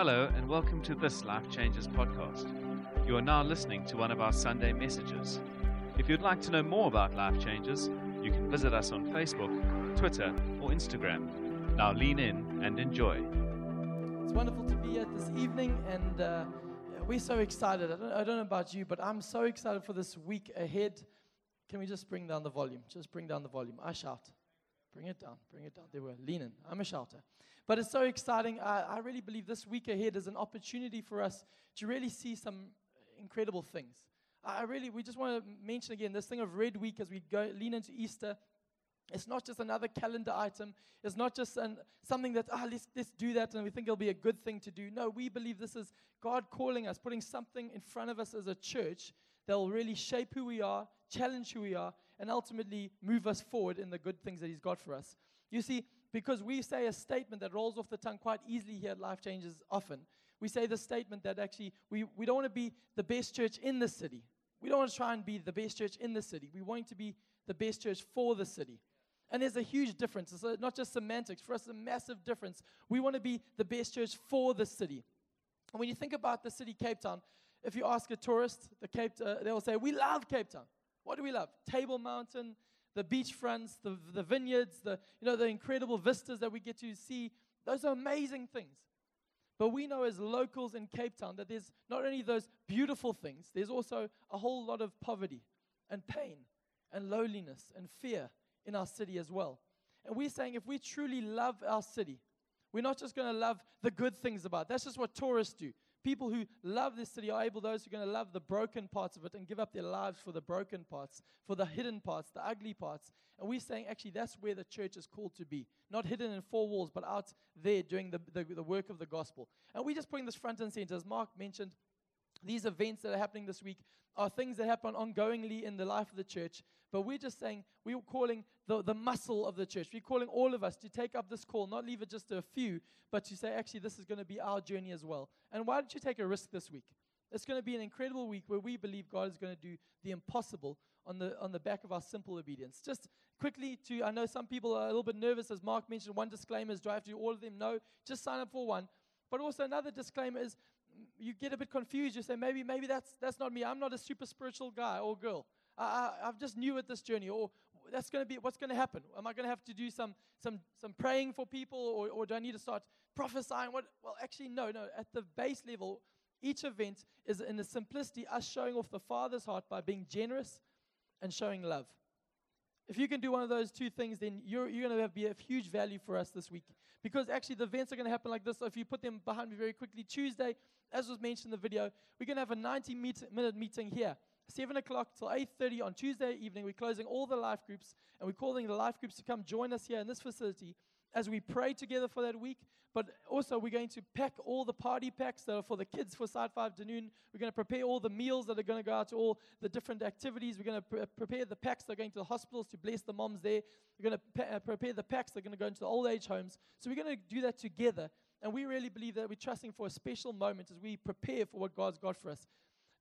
Hello, and welcome to this Life Changes podcast. You are now listening to one of our Sunday messages. If you'd like to know more about Life Changes, you can visit us on Facebook, Twitter, or Instagram. Now lean in and enjoy. It's wonderful to be here this evening, and uh, we're so excited. I don't, I don't know about you, but I'm so excited for this week ahead. Can we just bring down the volume? Just bring down the volume. I shout. Bring it down. Bring it down. There we are. Lean in. I'm a shouter. But it's so exciting. I, I really believe this week ahead is an opportunity for us to really see some incredible things. I really, we just want to mention again this thing of Red Week as we go lean into Easter. It's not just another calendar item. It's not just an, something that, ah, let's, let's do that and we think it'll be a good thing to do. No, we believe this is God calling us, putting something in front of us as a church that will really shape who we are, challenge who we are, and ultimately move us forward in the good things that He's got for us. You see, because we say a statement that rolls off the tongue quite easily here at Life Changes often. We say the statement that actually we, we don't want to be the best church in the city. We don't want to try and be the best church in the city. We want to be the best church for the city. And there's a huge difference. It's not just semantics. For us, It's a massive difference. We want to be the best church for the city. And when you think about the city Cape Town, if you ask a tourist, the Cape, uh, they will say, We love Cape Town. What do we love? Table Mountain, the beach fronts, the, the vineyards, the, you know, the incredible vistas that we get to see. Those are amazing things. But we know as locals in Cape Town that there's not only those beautiful things, there's also a whole lot of poverty and pain and loneliness and fear in our city as well. And we're saying if we truly love our city, we're not just going to love the good things about it. That's just what tourists do. People who love this city are able, those who are going to love the broken parts of it and give up their lives for the broken parts, for the hidden parts, the ugly parts. And we're saying actually that's where the church is called to be. Not hidden in four walls, but out there doing the, the, the work of the gospel. And we're just putting this front and center. As Mark mentioned, these events that are happening this week are things that happen ongoingly in the life of the church. But we're just saying, we're calling the, the muscle of the church. We're calling all of us to take up this call, not leave it just to a few, but to say, actually, this is going to be our journey as well. And why don't you take a risk this week? It's going to be an incredible week where we believe God is going to do the impossible on the, on the back of our simple obedience. Just quickly to, I know some people are a little bit nervous, as Mark mentioned, one disclaimer is do I have to do all of them? No, just sign up for one. But also another disclaimer is you get a bit confused. You say, maybe, maybe that's, that's not me. I'm not a super spiritual guy or girl. I, I, am just new at this journey. Or that's going to be, what's going to happen? Am I going to have to do some, some, some praying for people? Or, or do I need to start prophesying? What? Well, actually, no, no. At the base level, each event is in the simplicity, us showing off the Father's heart by being generous and showing love. If you can do one of those two things, then you're, you're going to be of huge value for us this week. Because actually, the events are going to happen like this. So if you put them behind me very quickly, Tuesday, as was mentioned in the video, we're going to have a 90 minute meeting here. 7 o'clock till 8.30 on Tuesday evening. We're closing all the life groups, and we're calling the life groups to come join us here in this facility as we pray together for that week. But also, we're going to pack all the party packs that are for the kids for Site 5 Dunoon. We're going to prepare all the meals that are going to go out to all the different activities. We're going to pre- prepare the packs that are going to the hospitals to bless the moms there. We're going to uh, prepare the packs that are going to go into the old age homes. So, we're going to do that together. And we really believe that we're trusting for a special moment as we prepare for what God's got for us.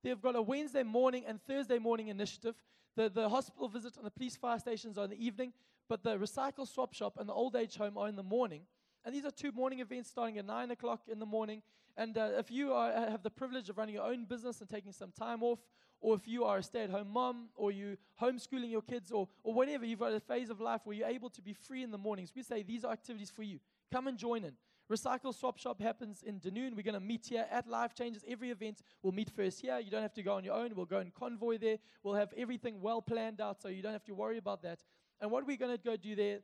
They've got a Wednesday morning and Thursday morning initiative. The, the hospital visit and the police fire stations are in the evening, but the recycle swap shop and the old age home are in the morning. And these are two morning events starting at 9 o'clock in the morning. And uh, if you are, have the privilege of running your own business and taking some time off, or if you are a stay at home mom, or you homeschooling your kids, or, or whatever, you've got a phase of life where you're able to be free in the mornings, we say these are activities for you. Come and join in. Recycle Swap Shop happens in Dunoon. We're going to meet here at Life Changes. Every event will meet first here. You don't have to go on your own. We'll go in convoy there. We'll have everything well planned out so you don't have to worry about that. And what we're going to go do there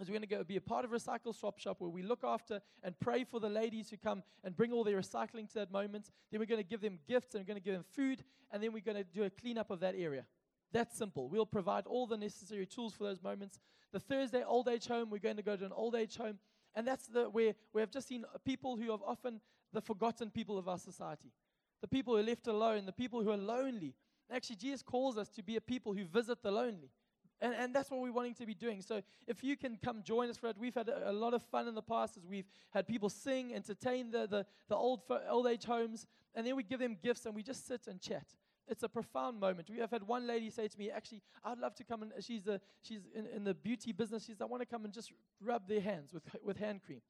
is we're going to go be a part of Recycle Swap Shop where we look after and pray for the ladies who come and bring all their recycling to that moment. Then we're going to give them gifts and we're going to give them food. And then we're going to do a cleanup of that area. That's simple. We'll provide all the necessary tools for those moments. The Thursday old age home, we're going to go to an old age home and that's the, where we have just seen people who are often the forgotten people of our society. The people who are left alone, the people who are lonely. Actually, Jesus calls us to be a people who visit the lonely. And, and that's what we're wanting to be doing. So if you can come join us for it, we've had a, a lot of fun in the past as we've had people sing, entertain the, the, the old, old age homes, and then we give them gifts and we just sit and chat it's a profound moment. We have had one lady say to me, actually, I'd love to come and she's, a, she's in, in the beauty business. She's, I want to come and just rub their hands with, with hand cream.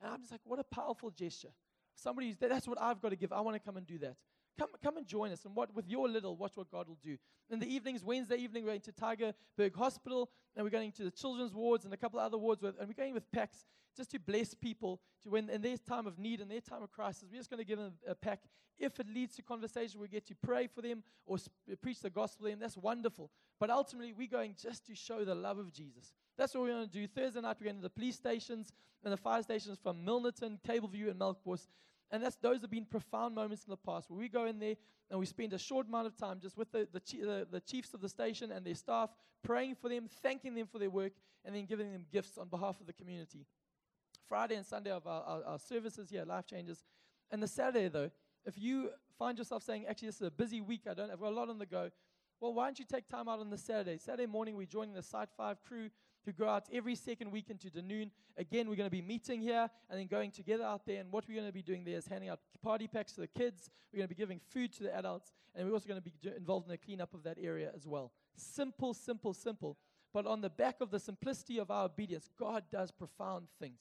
And I'm just like, what a powerful gesture. Somebody that's what I've got to give. I want to come and do that. Come, come and join us. And what, with your little, watch what God will do. In the evenings, Wednesday evening, we're going to Tygerberg Hospital, and we're going to the children's wards and a couple of other wards, with, and we're going with packs just to bless people to when in their time of need and their time of crisis. We're just going to give them a pack. If it leads to conversation, we get to pray for them or sp- preach the gospel to them. That's wonderful. But ultimately, we're going just to show the love of Jesus. That's what we're going to do. Thursday night, we're going to the police stations and the fire stations from Milnerton, Table View, and Melkbos. And that's, those have been profound moments in the past where we go in there and we spend a short amount of time just with the, the, the, the, chiefs of the station and their staff, praying for them, thanking them for their work, and then giving them gifts on behalf of the community. Friday and Sunday of our, our, our services here, Life Changes. And the Saturday, though, if you find yourself saying, actually, this is a busy week, I don't, got a lot on the go, well, why don't you take time out on the Saturday? Saturday morning, we're joining the Site 5 crew who go out every second week in Dunoon. Again, we're going to be meeting here and then going together out there. And what we're going to be doing there is handing out party packs to the kids. We're going to be giving food to the adults. And we're also going to be involved in the cleanup of that area as well. Simple, simple, simple. But on the back of the simplicity of our obedience, God does profound things.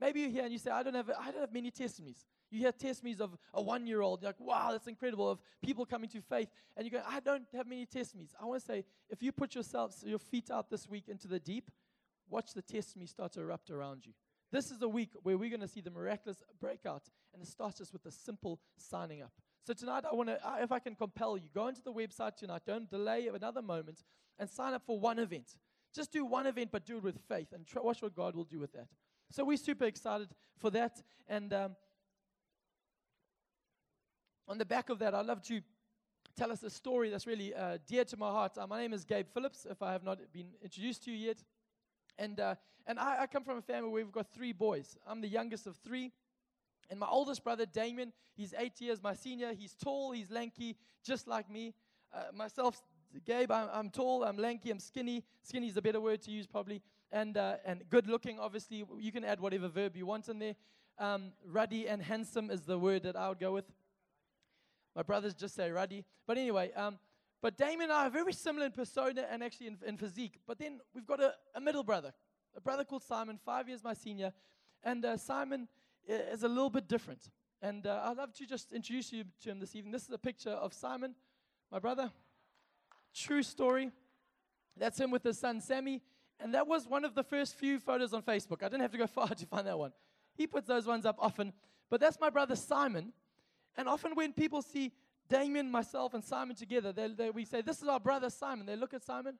Maybe you're here and you say, I don't have, I don't have many testimonies. You hear testimonies of a one year old. You're like, wow, that's incredible. Of people coming to faith. And you go, I don't have many testimonies. I want to say, if you put yourselves, your feet out this week into the deep, watch the testimony start to erupt around you. This is a week where we're going to see the miraculous breakout. And it starts just with a simple signing up. So tonight, I want to, if I can compel you, go into the website tonight. Don't delay another moment and sign up for one event. Just do one event, but do it with faith and try, watch what God will do with that. So we're super excited for that. And um, on the back of that, I'd love to tell us a story that's really uh, dear to my heart. Uh, my name is Gabe Phillips, if I have not been introduced to you yet. And, uh, and I, I, come from a family where we've got three boys. I'm the youngest of three. And my oldest brother, Damien, he's eight years my senior. He's tall, he's lanky, just like me. Uh, myself, Gabe, I'm, I'm, tall, I'm lanky, I'm skinny. Skinny is a better word to use, probably. And, uh, and good looking, obviously. You can add whatever verb you want in there. Um, ruddy and handsome is the word that I would go with. My brothers just say ruddy. But anyway, um, but Damien and I are very similar in persona and actually in, in physique. But then we've got a, a, middle brother, a brother called Simon, five years my senior. And uh, Simon is a little bit different. And uh, I'd love to just introduce you to him this evening. This is a picture of Simon, my brother. True story. That's him with his son Sammy. And that was one of the first few photos on Facebook. I didn't have to go far to find that one. He puts those ones up often. But that's my brother Simon. And often when people see Damien, myself, and Simon together, they, they, we say, This is our brother Simon. They look at Simon,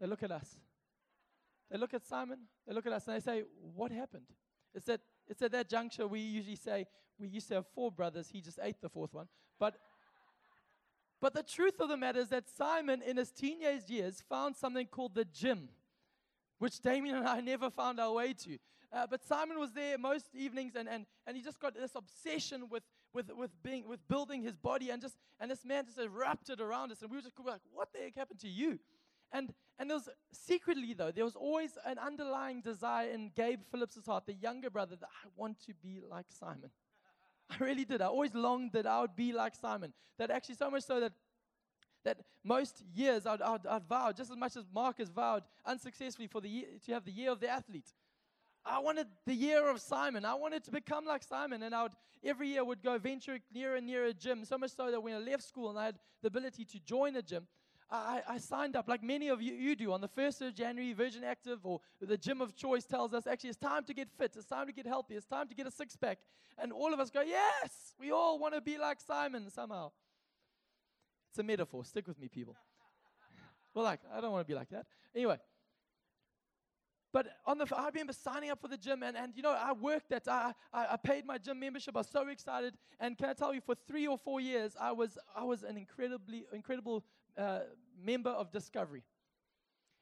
they look at us. They look at Simon, they look at us, and they say, What happened? It's at, it's at that juncture we usually say, We used to have four brothers, he just ate the fourth one. But but the truth of the matter is that Simon, in his teenage years, found something called the gym, which Damien and I never found our way to. Uh, but Simon was there most evenings, and, and, and he just got this obsession with, with, with, being, with building his body, and, just, and this man just erupted around us, and we were just like, what the heck happened to you? And, and there was secretly, though, there was always an underlying desire in Gabe Phillips' heart, the younger brother, that I want to be like Simon. I really did. I always longed that I would be like Simon. That actually, so much so that that most years I'd, I'd, I'd vowed, just as much as Mark has vowed unsuccessfully for the year, to have the year of the athlete. I wanted the year of Simon. I wanted to become like Simon, and I would every year would go venture nearer and nearer a gym. So much so that when I left school and I had the ability to join a gym, I, I signed up like many of you, you do on the 1st of January. Virgin Active or the gym of choice tells us actually it's time to get fit, it's time to get healthy, it's time to get a six pack. And all of us go, Yes, we all want to be like Simon somehow. It's a metaphor. Stick with me, people. well, like, I don't want to be like that. Anyway, but on the, I remember signing up for the gym, and, and you know, I worked that. I, I, I paid my gym membership. I was so excited. And can I tell you, for three or four years, I was, I was an incredibly, incredible uh, member of Discovery.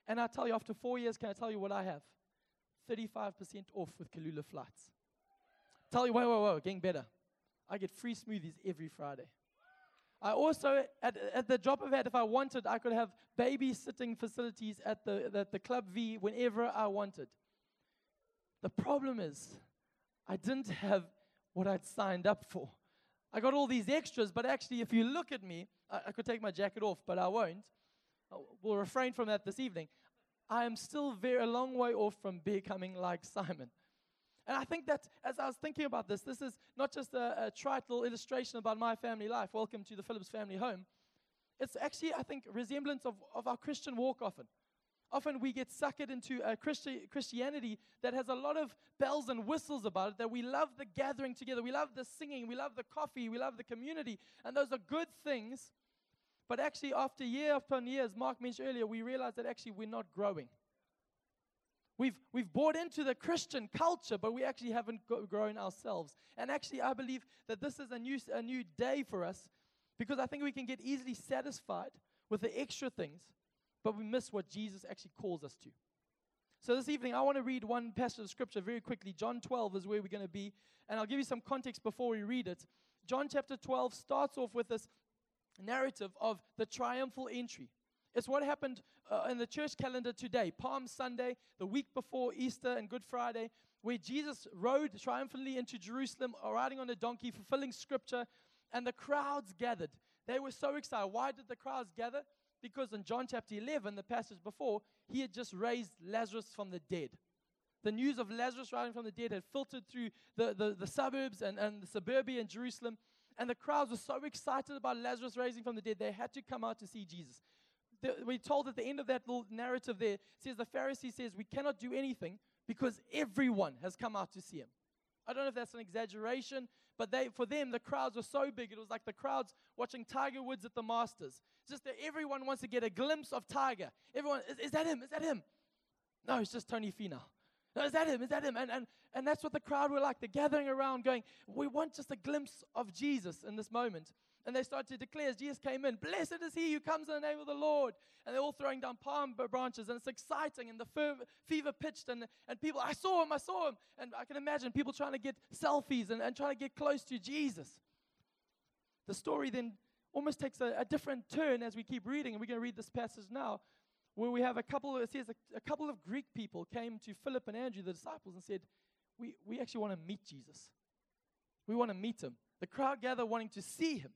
And I tell you, after four years, can I tell you what I have? 35% off with Kulula flights. Tell you, whoa, whoa, whoa, getting better. I get free smoothies every Friday. I also, at, at the drop of a hat, if I wanted, I could have babysitting facilities at the, at the Club V whenever I wanted. The problem is, I didn't have what I'd signed up for. I got all these extras, but actually, if you look at me, I, I could take my jacket off, but I won't. We'll refrain from that this evening. I am still very a long way off from becoming like Simon. And I think that as I was thinking about this, this is not just a, a trite little illustration about my family life. Welcome to the Phillips family home. It's actually, I think, resemblance of, of our Christian walk often. Often we get suckered into a Christi- Christianity that has a lot of bells and whistles about it, that we love the gathering together, we love the singing, we love the coffee, we love the community, and those are good things. But actually, after year after year, as Mark mentioned earlier, we realize that actually we're not growing. We've, we've bought into the Christian culture, but we actually haven't grown ourselves. And actually, I believe that this is a new, a new day for us because I think we can get easily satisfied with the extra things, but we miss what Jesus actually calls us to. So this evening, I want to read one passage of scripture very quickly. John 12 is where we're going to be, and I'll give you some context before we read it. John chapter 12 starts off with this narrative of the triumphal entry. It's what happened uh, in the church calendar today, Palm Sunday, the week before Easter and Good Friday, where Jesus rode triumphantly into Jerusalem, uh, riding on a donkey, fulfilling scripture, and the crowds gathered. They were so excited. Why did the crowds gather? Because in John chapter 11, the passage before, he had just raised Lazarus from the dead. The news of Lazarus rising from the dead had filtered through the, the, the suburbs and, and the suburbia in Jerusalem. And the crowds were so excited about Lazarus raising from the dead, they had to come out to see Jesus. The, we're told at the end of that little narrative there, says the Pharisee says, We cannot do anything because everyone has come out to see him. I don't know if that's an exaggeration, but they, for them, the crowds were so big. It was like the crowds watching Tiger Woods at the Masters. Just that everyone wants to get a glimpse of Tiger. Everyone, is, is that him? Is that him? No, it's just Tony Finau. No, is that him? Is that him? And, and, and that's what the crowd were like. They're gathering around going, We want just a glimpse of Jesus in this moment. And they started to declare as Jesus came in, Blessed is he who comes in the name of the Lord. And they're all throwing down palm branches, and it's exciting, and the fever, fever pitched, and, and people, I saw him, I saw him. And I can imagine people trying to get selfies and, and trying to get close to Jesus. The story then almost takes a, a different turn as we keep reading, and we're going to read this passage now where we have a couple it says a, a, couple of Greek people came to Philip and Andrew, the disciples, and said, we, we actually want to meet Jesus. We want to meet him. The crowd gather wanting to see him,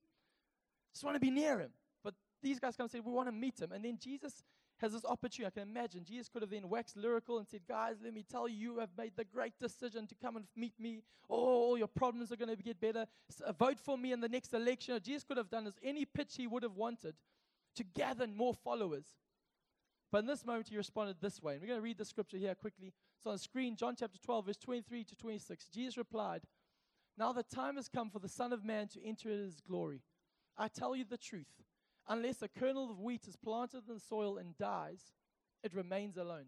just want to be near him. But these guys come and say, we want to meet him. And then Jesus has this opportunity. I can imagine Jesus could have then waxed lyrical and said, guys, let me tell you, you have made the great decision to come and meet me. Oh, all your problems are going to get better. So, uh, vote for me in the next election. Jesus could have done this, any pitch he would have wanted to gather more followers. But in this moment, he responded this way. And we're going to read the scripture here quickly. It's on the screen, John chapter 12, verse 23 to 26. Jesus replied, Now the time has come for the Son of Man to enter his glory. I tell you the truth. Unless a kernel of wheat is planted in the soil and dies, it remains alone.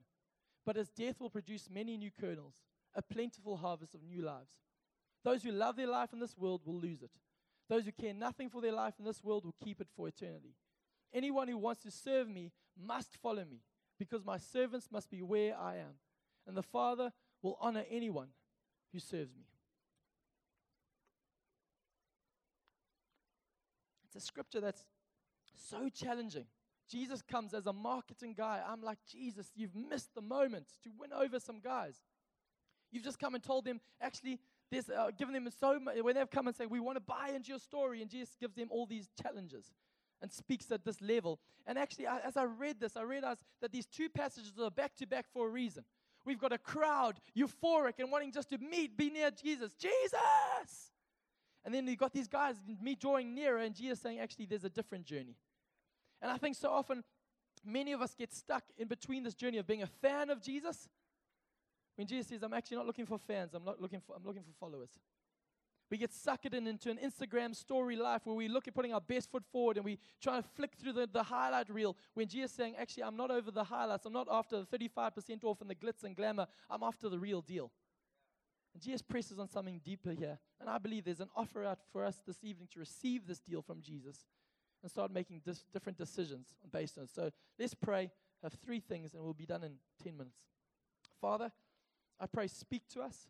But its death will produce many new kernels, a plentiful harvest of new lives. Those who love their life in this world will lose it. Those who care nothing for their life in this world will keep it for eternity. Anyone who wants to serve me must follow me, because my servants must be where I am. And the Father will honor anyone who serves me. It's a scripture that's so challenging. Jesus comes as a marketing guy. I'm like, Jesus, you've missed the moment to win over some guys. You've just come and told them, actually, there's uh, given them so much. When they've come and say, we want to buy into your story, and Jesus gives them all these challenges and speaks at this level. And actually, I, as I read this, I realized that these two passages are back to back for a reason. We've got a crowd euphoric and wanting just to meet, be near Jesus. Jesus! And then you've got these guys, me drawing nearer, and Jesus saying, actually, there's a different journey. And I think so often, many of us get stuck in between this journey of being a fan of Jesus. When Jesus says, I'm actually not looking for fans, I'm not looking for, I'm looking for followers. We get suckered in into an Instagram story life where we look at putting our best foot forward and we try to flick through the, the highlight reel when Jesus is saying, Actually, I'm not over the highlights. I'm not after the 35% off and the glitz and glamour. I'm after the real deal. And Jesus presses on something deeper here. And I believe there's an offer out for us this evening to receive this deal from Jesus and start making dis- different decisions based on it. So let's pray, have three things, and we'll be done in 10 minutes. Father, I pray, speak to us,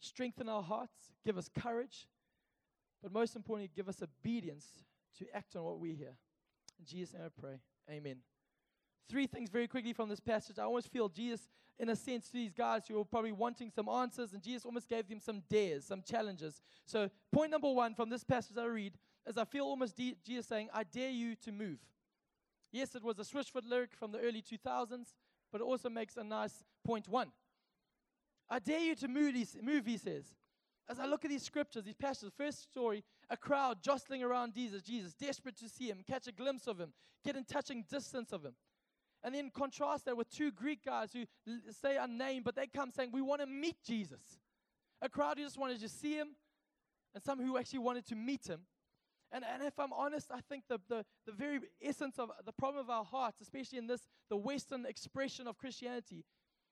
strengthen our hearts, give us courage, but most importantly, give us obedience to act on what we hear. In Jesus' name I pray. Amen. Three things very quickly from this passage. I almost feel Jesus, in a sense, to these guys who were probably wanting some answers, and Jesus almost gave them some dares, some challenges. So, point number one from this passage I read is I feel almost D- Jesus saying, I dare you to move. Yes, it was a Switchfoot lyric from the early 2000s, but it also makes a nice point one. I dare you to move, he says. As I look at these scriptures, these passages, first story, a crowd jostling around Jesus, Jesus, desperate to see him, catch a glimpse of him, get in touching distance of him. And then contrast that with two Greek guys who stay unnamed, but they come saying, We want to meet Jesus. A crowd who just wanted to see him, and some who actually wanted to meet him. And, and if I'm honest, I think the, the, the very essence of the problem of our hearts, especially in this, the Western expression of Christianity,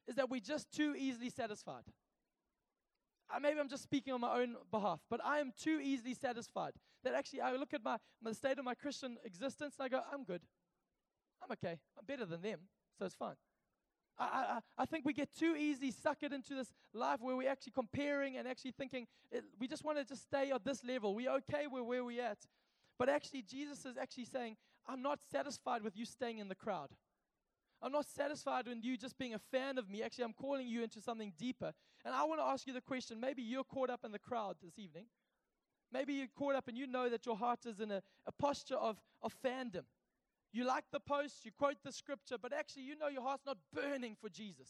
is that we're just too easily satisfied. Uh, maybe I'm just speaking on my own behalf, but I am too easily satisfied that actually I look at my, my state of my Christian existence and I go, I'm good. I'm okay. I'm better than them, so it's fine. I, I, I think we get too easily suckered into this life where we're actually comparing and actually thinking it, we just want to just stay at this level. We're okay with where we're at. But actually, Jesus is actually saying, I'm not satisfied with you staying in the crowd. I'm not satisfied with you just being a fan of me. Actually, I'm calling you into something deeper. And I want to ask you the question maybe you're caught up in the crowd this evening. Maybe you're caught up and you know that your heart is in a, a posture of, of fandom. You like the post, you quote the scripture, but actually you know your heart's not burning for Jesus.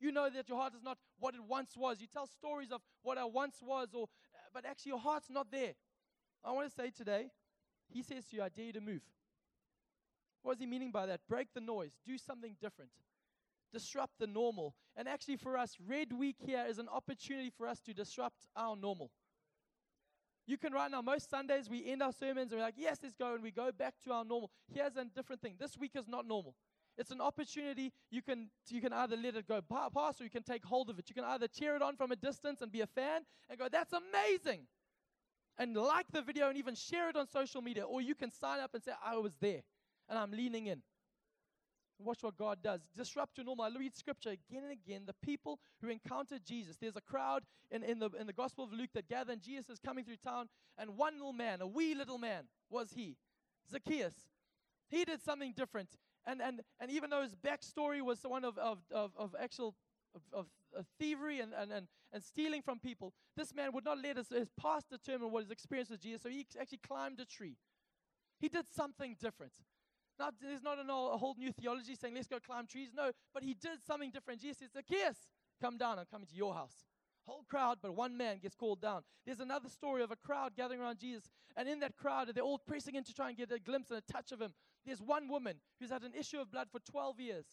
You know that your heart is not what it once was. You tell stories of what I once was, or, but actually your heart's not there. I want to say today, he says to you, I dare you to move. What is he meaning by that? Break the noise, do something different, disrupt the normal. And actually, for us, Red Week here is an opportunity for us to disrupt our normal. You can right now, most Sundays we end our sermons and we're like, yes, let's go, and we go back to our normal. Here's a different thing. This week is not normal. It's an opportunity you can you can either let it go past or you can take hold of it. You can either cheer it on from a distance and be a fan and go, that's amazing. And like the video and even share it on social media. Or you can sign up and say, I was there and I'm leaning in. Watch what God does. Disrupt your normal. I read scripture again and again. The people who encountered Jesus. There's a crowd in, in, the, in the Gospel of Luke that gather, and Jesus is coming through town. And one little man, a wee little man, was he, Zacchaeus. He did something different. And, and, and even though his backstory was one of, of, of, of actual of, of, of, thievery and, and, and, and stealing from people, this man would not let his, his past determine what his experience with Jesus. So he actually climbed a tree. He did something different. There's not an, a whole new theology saying, let's go climb trees. No, but he did something different. Jesus says, Zacchaeus, come down. I'm coming to your house. Whole crowd, but one man gets called down. There's another story of a crowd gathering around Jesus. And in that crowd, they're all pressing in to try and get a glimpse and a touch of him. There's one woman who's had an issue of blood for 12 years.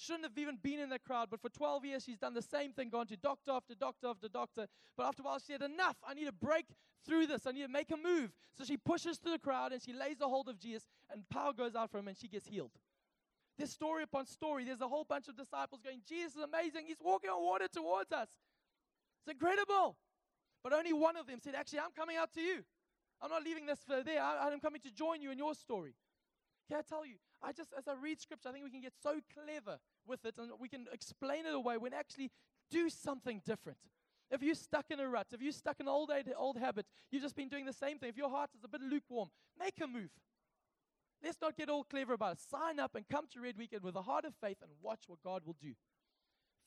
Shouldn't have even been in the crowd, but for 12 years she's done the same thing, gone to doctor after doctor after doctor. But after a while, she said, Enough, I need to break through this, I need to make a move. So she pushes through the crowd and she lays a hold of Jesus, and power goes out from him, and she gets healed. There's story upon story. There's a whole bunch of disciples going, Jesus is amazing. He's walking on water towards us. It's incredible. But only one of them said, Actually, I'm coming out to you. I'm not leaving this for there. I'm coming to join you in your story. Can I tell you? I just, as I read scripture, I think we can get so clever with it and we can explain it away when actually do something different. If you're stuck in a rut, if you're stuck in an old, old habit, you've just been doing the same thing. If your heart is a bit lukewarm, make a move. Let's not get all clever about it. Sign up and come to Red Weekend with a heart of faith and watch what God will do.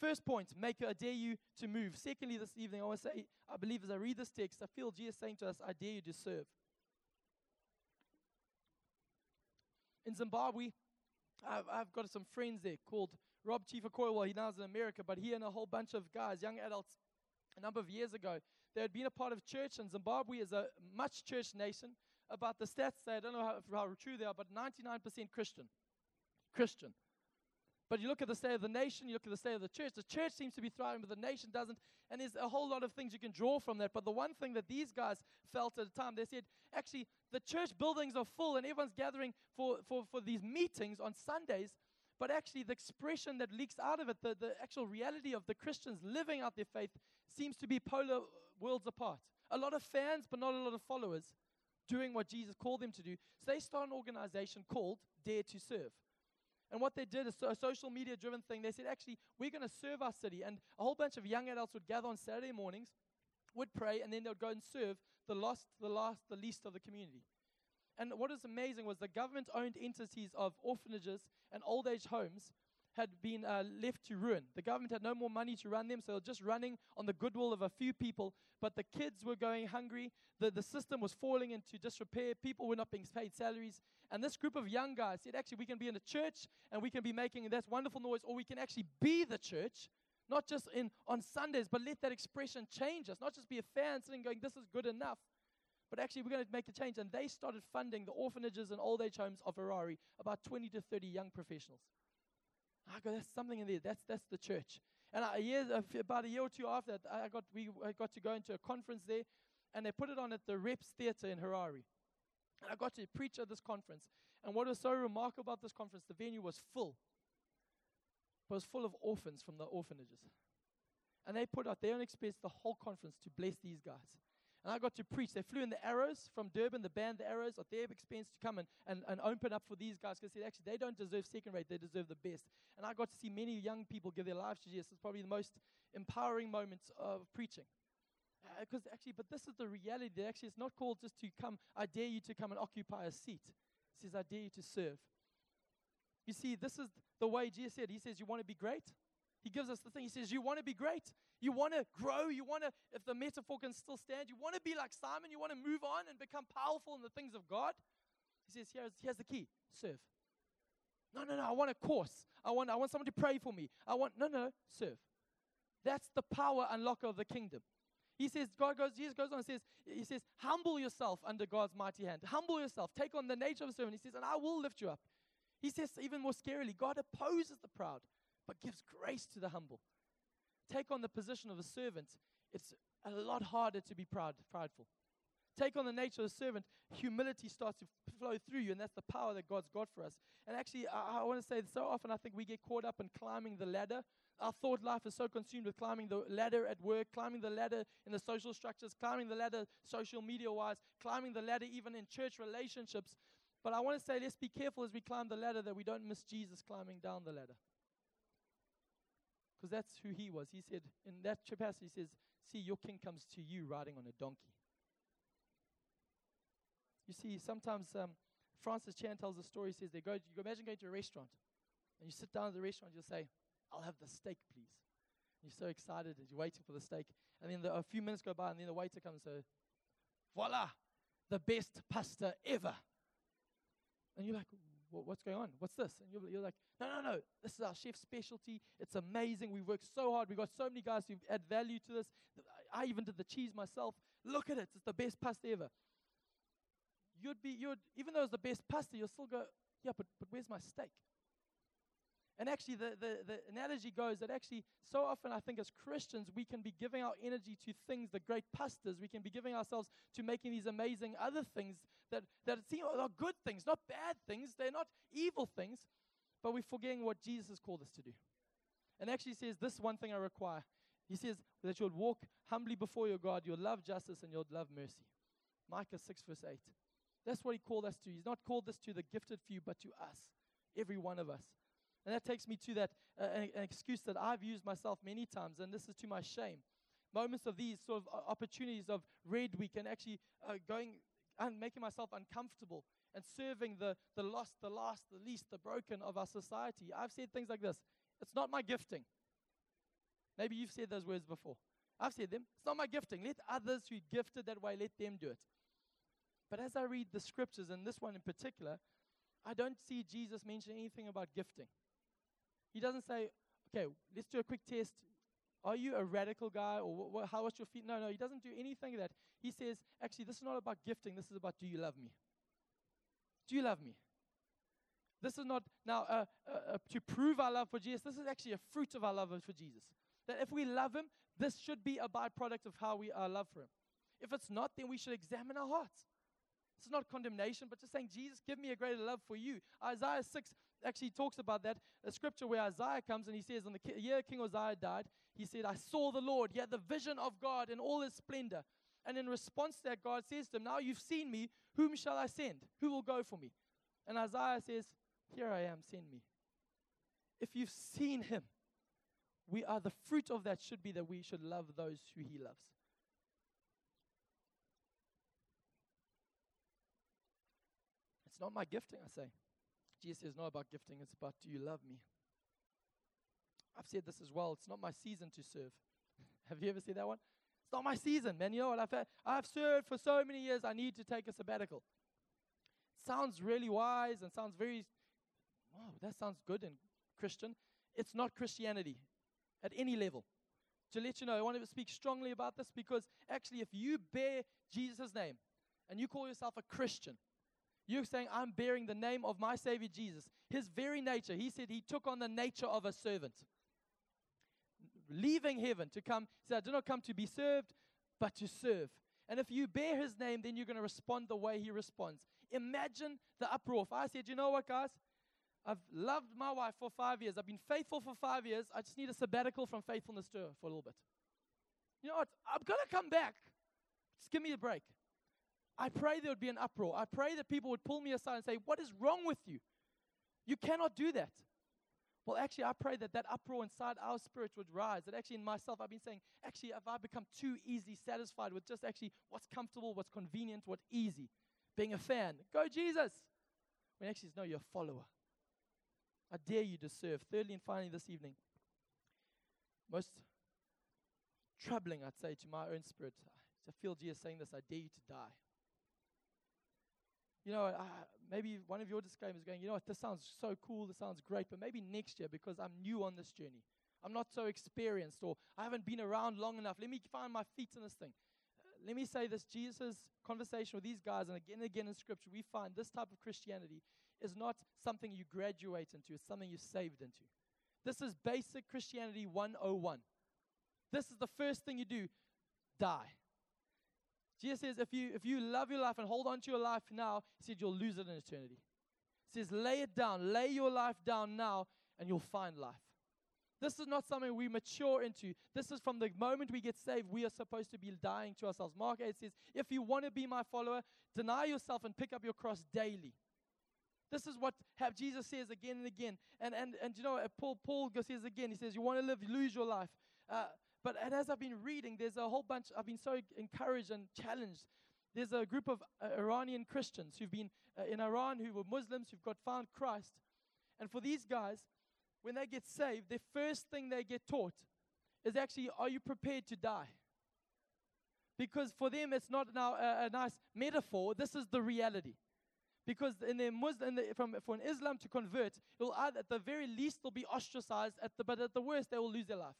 First point, make I dare you to move. Secondly, this evening, I want to say, I believe as I read this text, I feel Jesus saying to us, I dare you to serve. In Zimbabwe, I've, I've got some friends there called Rob Chief-Okoye. Well, he now's in America, but he and a whole bunch of guys, young adults, a number of years ago, they had been a part of church, and Zimbabwe is a much church nation. About the stats, I don't know how, how true they are, but 99% Christian. Christian. But you look at the state of the nation, you look at the state of the church, the church seems to be thriving, but the nation doesn't. And there's a whole lot of things you can draw from that. But the one thing that these guys felt at the time, they said, actually, the church buildings are full and everyone's gathering for, for, for these meetings on Sundays. But actually, the expression that leaks out of it, the, the actual reality of the Christians living out their faith, seems to be polar worlds apart. A lot of fans, but not a lot of followers doing what Jesus called them to do. So they start an organization called Dare to Serve. And what they did is a social media driven thing. They said, actually, we're going to serve our city. And a whole bunch of young adults would gather on Saturday mornings, would pray, and then they would go and serve the lost, the last, the least of the community. And what is amazing was the government owned entities of orphanages and old age homes had been uh, left to ruin. The government had no more money to run them, so they were just running on the goodwill of a few people. But the kids were going hungry. The, the system was falling into disrepair. People were not being paid salaries. And this group of young guys said, actually, we can be in a church and we can be making that wonderful noise, or we can actually be the church, not just in on Sundays, but let that expression change us. Not just be a fan sitting going, this is good enough, but actually we're going to make a change. And they started funding the orphanages and old age homes of Harare, about 20 to 30 young professionals. I go, that's something in there. That's, that's the church. And a year, about a year or two after that, I got, we I got to go into a conference there, and they put it on at the Reps Theatre in Harare. And I got to preach at this conference. And what was so remarkable about this conference, the venue was full. It was full of orphans from the orphanages. And they put out their own expense the whole conference to bless these guys. And I got to preach. They flew in the arrows from Durban, the band The Arrows, at their expense to come and, and, and open up for these guys because actually they don't deserve second rate, they deserve the best. And I got to see many young people give their lives to Jesus. It's probably the most empowering moments of preaching. Because uh, actually, but this is the reality that actually it's not called just to come, I dare you to come and occupy a seat. It says, I dare you to serve. You see, this is the way Jesus said. He says, You want to be great? He gives us the thing. He says, You want to be great. You want to grow. You want to, if the metaphor can still stand, you want to be like Simon. You want to move on and become powerful in the things of God. He says, Here's, here's the key serve. No, no, no. I want a course. I want, I want someone to pray for me. I want, no, no, serve. That's the power unlocker of the kingdom. He says, God goes, Jesus goes on and says, He says, humble yourself under God's mighty hand. Humble yourself. Take on the nature of a servant. He says, and I will lift you up. He says, even more scarily, God opposes the proud, but gives grace to the humble. Take on the position of a servant. It's a lot harder to be proud, prideful. Take on the nature of a servant, humility starts to flow through you, and that's the power that God's got for us. And actually, I, I want to say so often I think we get caught up in climbing the ladder. Our thought life is so consumed with climbing the ladder at work, climbing the ladder in the social structures, climbing the ladder social media wise, climbing the ladder even in church relationships. But I want to say, let's be careful as we climb the ladder that we don't miss Jesus climbing down the ladder because that's who he was. He said, in that passage, he says, See, your king comes to you riding on a donkey. You see, sometimes um, Francis Chan tells a story. He says, they go, you imagine going to a restaurant, and you sit down at the restaurant, you'll say, I'll have the steak, please. And you're so excited as you're waiting for the steak. And then the, a few minutes go by, and then the waiter comes and says, Voila, the best pasta ever. And you're like, what's going on? What's this? And you're, you're like, no, no, no. This is our chef's specialty. It's amazing. We worked so hard. We got so many guys who add value to this. I even did the cheese myself. Look at it. It's the best pasta ever. You'd be, you'd, even though it's the best pasta, you'll still go, yeah, but, but where's my steak? And actually, the, the, the analogy goes that actually, so often I think as Christians, we can be giving our energy to things, the great pastors. We can be giving ourselves to making these amazing other things that, that seem are good things, not bad things. They're not evil things, but we're forgetting what Jesus has called us to do. And actually says, This one thing I require. He says that you'll walk humbly before your God, you'll love justice, and you'll love mercy. Micah 6, verse 8. That's what he called us to. He's not called this to the gifted few, but to us, every one of us. And that takes me to that uh, an, an, excuse that I've used myself many times, and this is to my shame. Moments of these sort of uh, opportunities of Red Week and actually uh, going and making myself uncomfortable and serving the, the lost, the last, the least, the broken of our society. I've said things like this It's not my gifting. Maybe you've said those words before. I've said them. It's not my gifting. Let others who gifted that way, let them do it. But as I read the scriptures, and this one in particular, I don't see Jesus mention anything about gifting. He doesn't say, okay, let's do a quick test. Are you a radical guy or wh- how was your feet? No, no, he doesn't do anything that. He says, actually, this is not about gifting. This is about do you love me? Do you love me? This is not now uh, uh, uh, to prove our love for Jesus. This is actually a fruit of our love for Jesus. That if we love Him, this should be a byproduct of how we our love for Him. If it's not, then we should examine our hearts. It's not condemnation, but just saying, Jesus, give me a greater love for you. Isaiah 6 actually talks about that. A scripture where Isaiah comes and he says, On the year King Uzziah died, he said, I saw the Lord. He had the vision of God in all his splendor. And in response to that, God says to him, Now you've seen me. Whom shall I send? Who will go for me? And Isaiah says, Here I am, send me. If you've seen him, we are the fruit of that should be that we should love those who he loves. It's not my gifting, I say. Jesus says, not about gifting, it's about do you love me? I've said this as well. It's not my season to serve. Have you ever said that one? It's not my season, man. You know what? I've, had, I've served for so many years, I need to take a sabbatical. sounds really wise and sounds very, wow, that sounds good and Christian. It's not Christianity. at any level. To let you know, I want to speak strongly about this because actually, if you bear Jesus' name and you call yourself a Christian, you're saying, I'm bearing the name of my Savior Jesus. His very nature, he said he took on the nature of a servant. Leaving heaven to come, he said, I did not come to be served, but to serve. And if you bear his name, then you're going to respond the way he responds. Imagine the uproar. If I said, you know what, guys? I've loved my wife for five years. I've been faithful for five years. I just need a sabbatical from faithfulness to her for a little bit. You know what? I'm going to come back. Just give me a break. I pray there would be an uproar. I pray that people would pull me aside and say, What is wrong with you? You cannot do that. Well, actually, I pray that that uproar inside our spirit would rise. That actually, in myself, I've been saying, actually, if I become too easy satisfied with just actually what's comfortable, what's convenient, what's easy, being a fan, go Jesus. When actually, no, you're a follower. I dare you to serve. Thirdly, and finally, this evening, most troubling, I'd say, to my own spirit, I feel Jesus saying this I dare you to die you know, uh, maybe one of your disclaimers going, you know what, this sounds so cool, this sounds great, but maybe next year because I'm new on this journey. I'm not so experienced or I haven't been around long enough. Let me find my feet in this thing. Uh, let me say this Jesus' conversation with these guys, and again and again in Scripture, we find this type of Christianity is not something you graduate into, it's something you're saved into. This is basic Christianity 101. This is the first thing you do die. Jesus says, if you, if you love your life and hold on to your life now, he said, you'll lose it in eternity. He says, lay it down, lay your life down now, and you'll find life. This is not something we mature into. This is from the moment we get saved, we are supposed to be dying to ourselves. Mark 8 says, If you want to be my follower, deny yourself and pick up your cross daily. This is what have Jesus says again and again. And, and, and you know, Paul, Paul goes says again, he says, You want to live, lose your life. Uh, but as I've been reading, there's a whole bunch, I've been so encouraged and challenged. There's a group of uh, Iranian Christians who've been uh, in Iran who were Muslims who've got found Christ. And for these guys, when they get saved, the first thing they get taught is actually, are you prepared to die? Because for them, it's not now a, a nice metaphor. This is the reality. Because in their Muslim, in the, from for an Islam to convert, it'll either, at the very least they'll be ostracized, at the, but at the worst they will lose their life.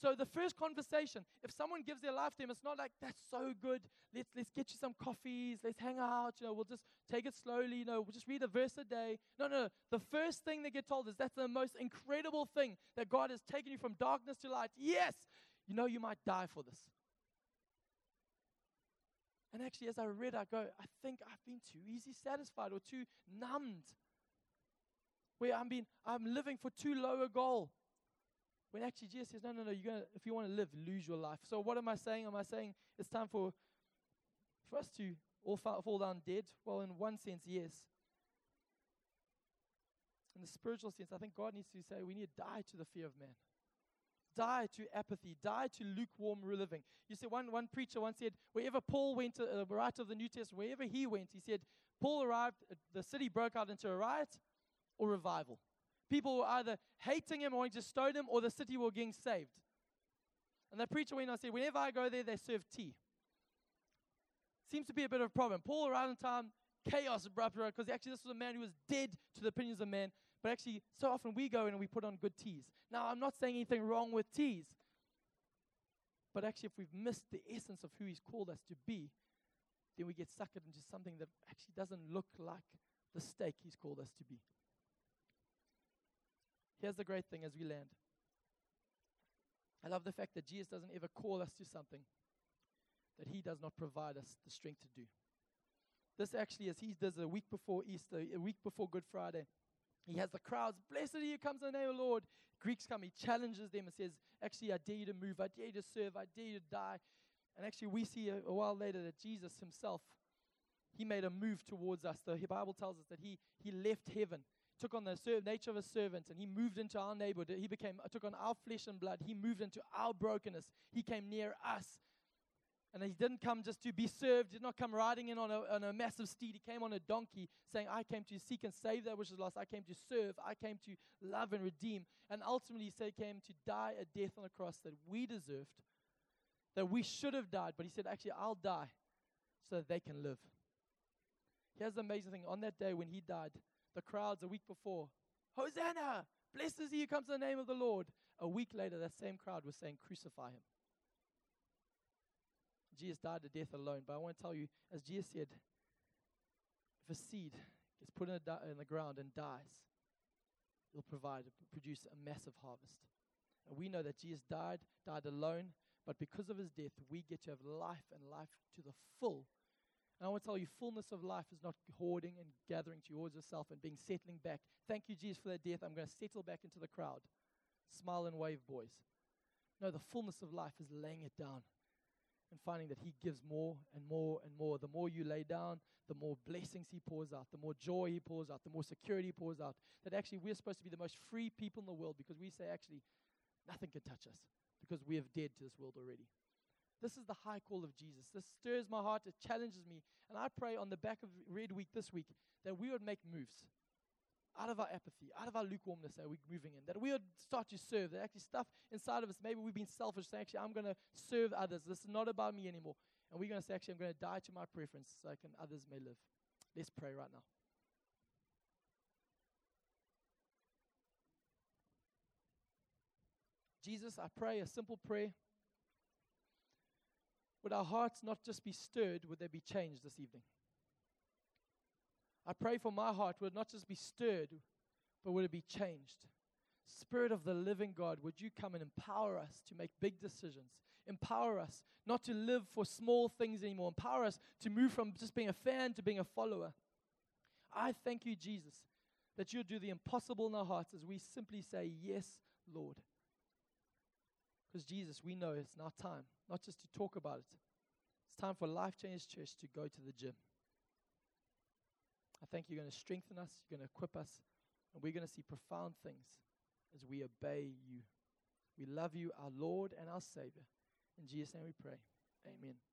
So the first conversation, if someone gives their life to him, it's not like that's so good. Let's let's get you some coffees. Let's hang out. You know, we'll just take it slowly. You know, we'll just read a verse a day. No, no. no. The first thing they get told is that's the most incredible thing that God has taken you from darkness to light. Yes, you know you might die for this. And actually, as I read, I go, I think I've been too easy satisfied or too numbed. Where I'm being, I'm living for too low a goal. When actually Jesus says, no, no, no, you're gonna, if you want to live, lose your life. So what am I saying? Am I saying it's time for, for us to all fall, down dead? Well, in one sense, yes. In the spiritual sense, I think God needs to say we need to die to the fear of man. Die to apathy. Die to lukewarm living. You see, one, one preacher once said, wherever Paul went, to, uh, writer of the New Testament, wherever he went, he said, Paul arrived, uh, the city broke out into a riot or revival. People were either hating him or wanting to stone him, or the city were getting saved. And the preacher went and said, Whenever I go there, they serve tea. Seems to be a bit of a problem. Paul around in time, chaos abrupt because actually this was a man who was dead to the opinions of men. But actually, so often we go in and we put on good teas. Now, I'm not saying anything wrong with teas. But actually, if we've missed the essence of who He's called us to be, then we get suckered into something that actually doesn't look like the steak He's called us to be. Here's the great thing as we land. I love the fact that Jesus doesn't ever call us to something that he does not provide us the strength to do. This actually, as he does a week before Easter, a week before Good Friday, he has the crowds, blessed are you, comes in the name of the Lord. Greeks come, he challenges them and says, Actually, I dare you to move, I dare you to serve, I dare you to die. And actually, we see a, a while later that Jesus himself, he made a move towards us. The Bible tells us that he, he left heaven took on the nature of a servant and he moved into our neighborhood. He became, took on our flesh and blood. He moved into our brokenness. He came near us. And he didn't come just to be served, did not come riding in on a, on a massive steed. He came on a donkey saying, I came to seek and save that which is lost. I came to serve. I came to love and redeem. And ultimately, he said, he came to die a death on the cross that we deserved, that we should have died. But he said, Actually, I'll die so that they can live. Here's the amazing thing on that day when he died, the crowds a week before. Hosanna! Blessed is he who comes in the name of the Lord. A week later, that same crowd was saying, Crucify him. Jesus died to death alone. But I want to tell you, as Jesus said, if a seed gets put in, di- in the ground and dies, it'll provide, produce a massive harvest. And we know that Jesus died, died alone, but because of his death, we get to have life and life to the full. And I want to tell you, fullness of life is not hoarding and gathering towards yourself and being settling back. Thank you, Jesus, for that death. I'm going to settle back into the crowd. Smile and wave, boys. No, the fullness of life is laying it down and finding that He gives more and more and more. The more you lay down, the more blessings He pours out, the more joy He pours out, the more security He pours out. That actually we're supposed to be the most free people in the world because we say, actually, nothing can touch us because we have dead to this world already. This is the high call of Jesus. This stirs my heart, it challenges me. And I pray on the back of Red Week this week that we would make moves out of our apathy, out of our lukewarmness that we're moving in, that we would start to serve. That actually stuff inside of us, maybe we've been selfish, saying, actually, I'm going to serve others. This is not about me anymore. And we're going to say, actually, I'm going to die to my preference so I can others may live. Let's pray right now. Jesus, I pray a simple prayer. Would our hearts not just be stirred, would they be changed this evening? I pray for my heart, would not just be stirred, but would it be changed? Spirit of the living God, would you come and empower us to make big decisions? Empower us not to live for small things anymore. Empower us to move from just being a fan to being a follower. I thank you, Jesus, that you'll do the impossible in our hearts as we simply say, Yes, Lord. Because, Jesus, we know it's now time, not just to talk about it, it's time for Life Change Church to go to the gym. I thank you, you're going to strengthen us, you're going to equip us, and we're going to see profound things as we obey you. We love you, our Lord and our Savior. In Jesus' name we pray. Amen.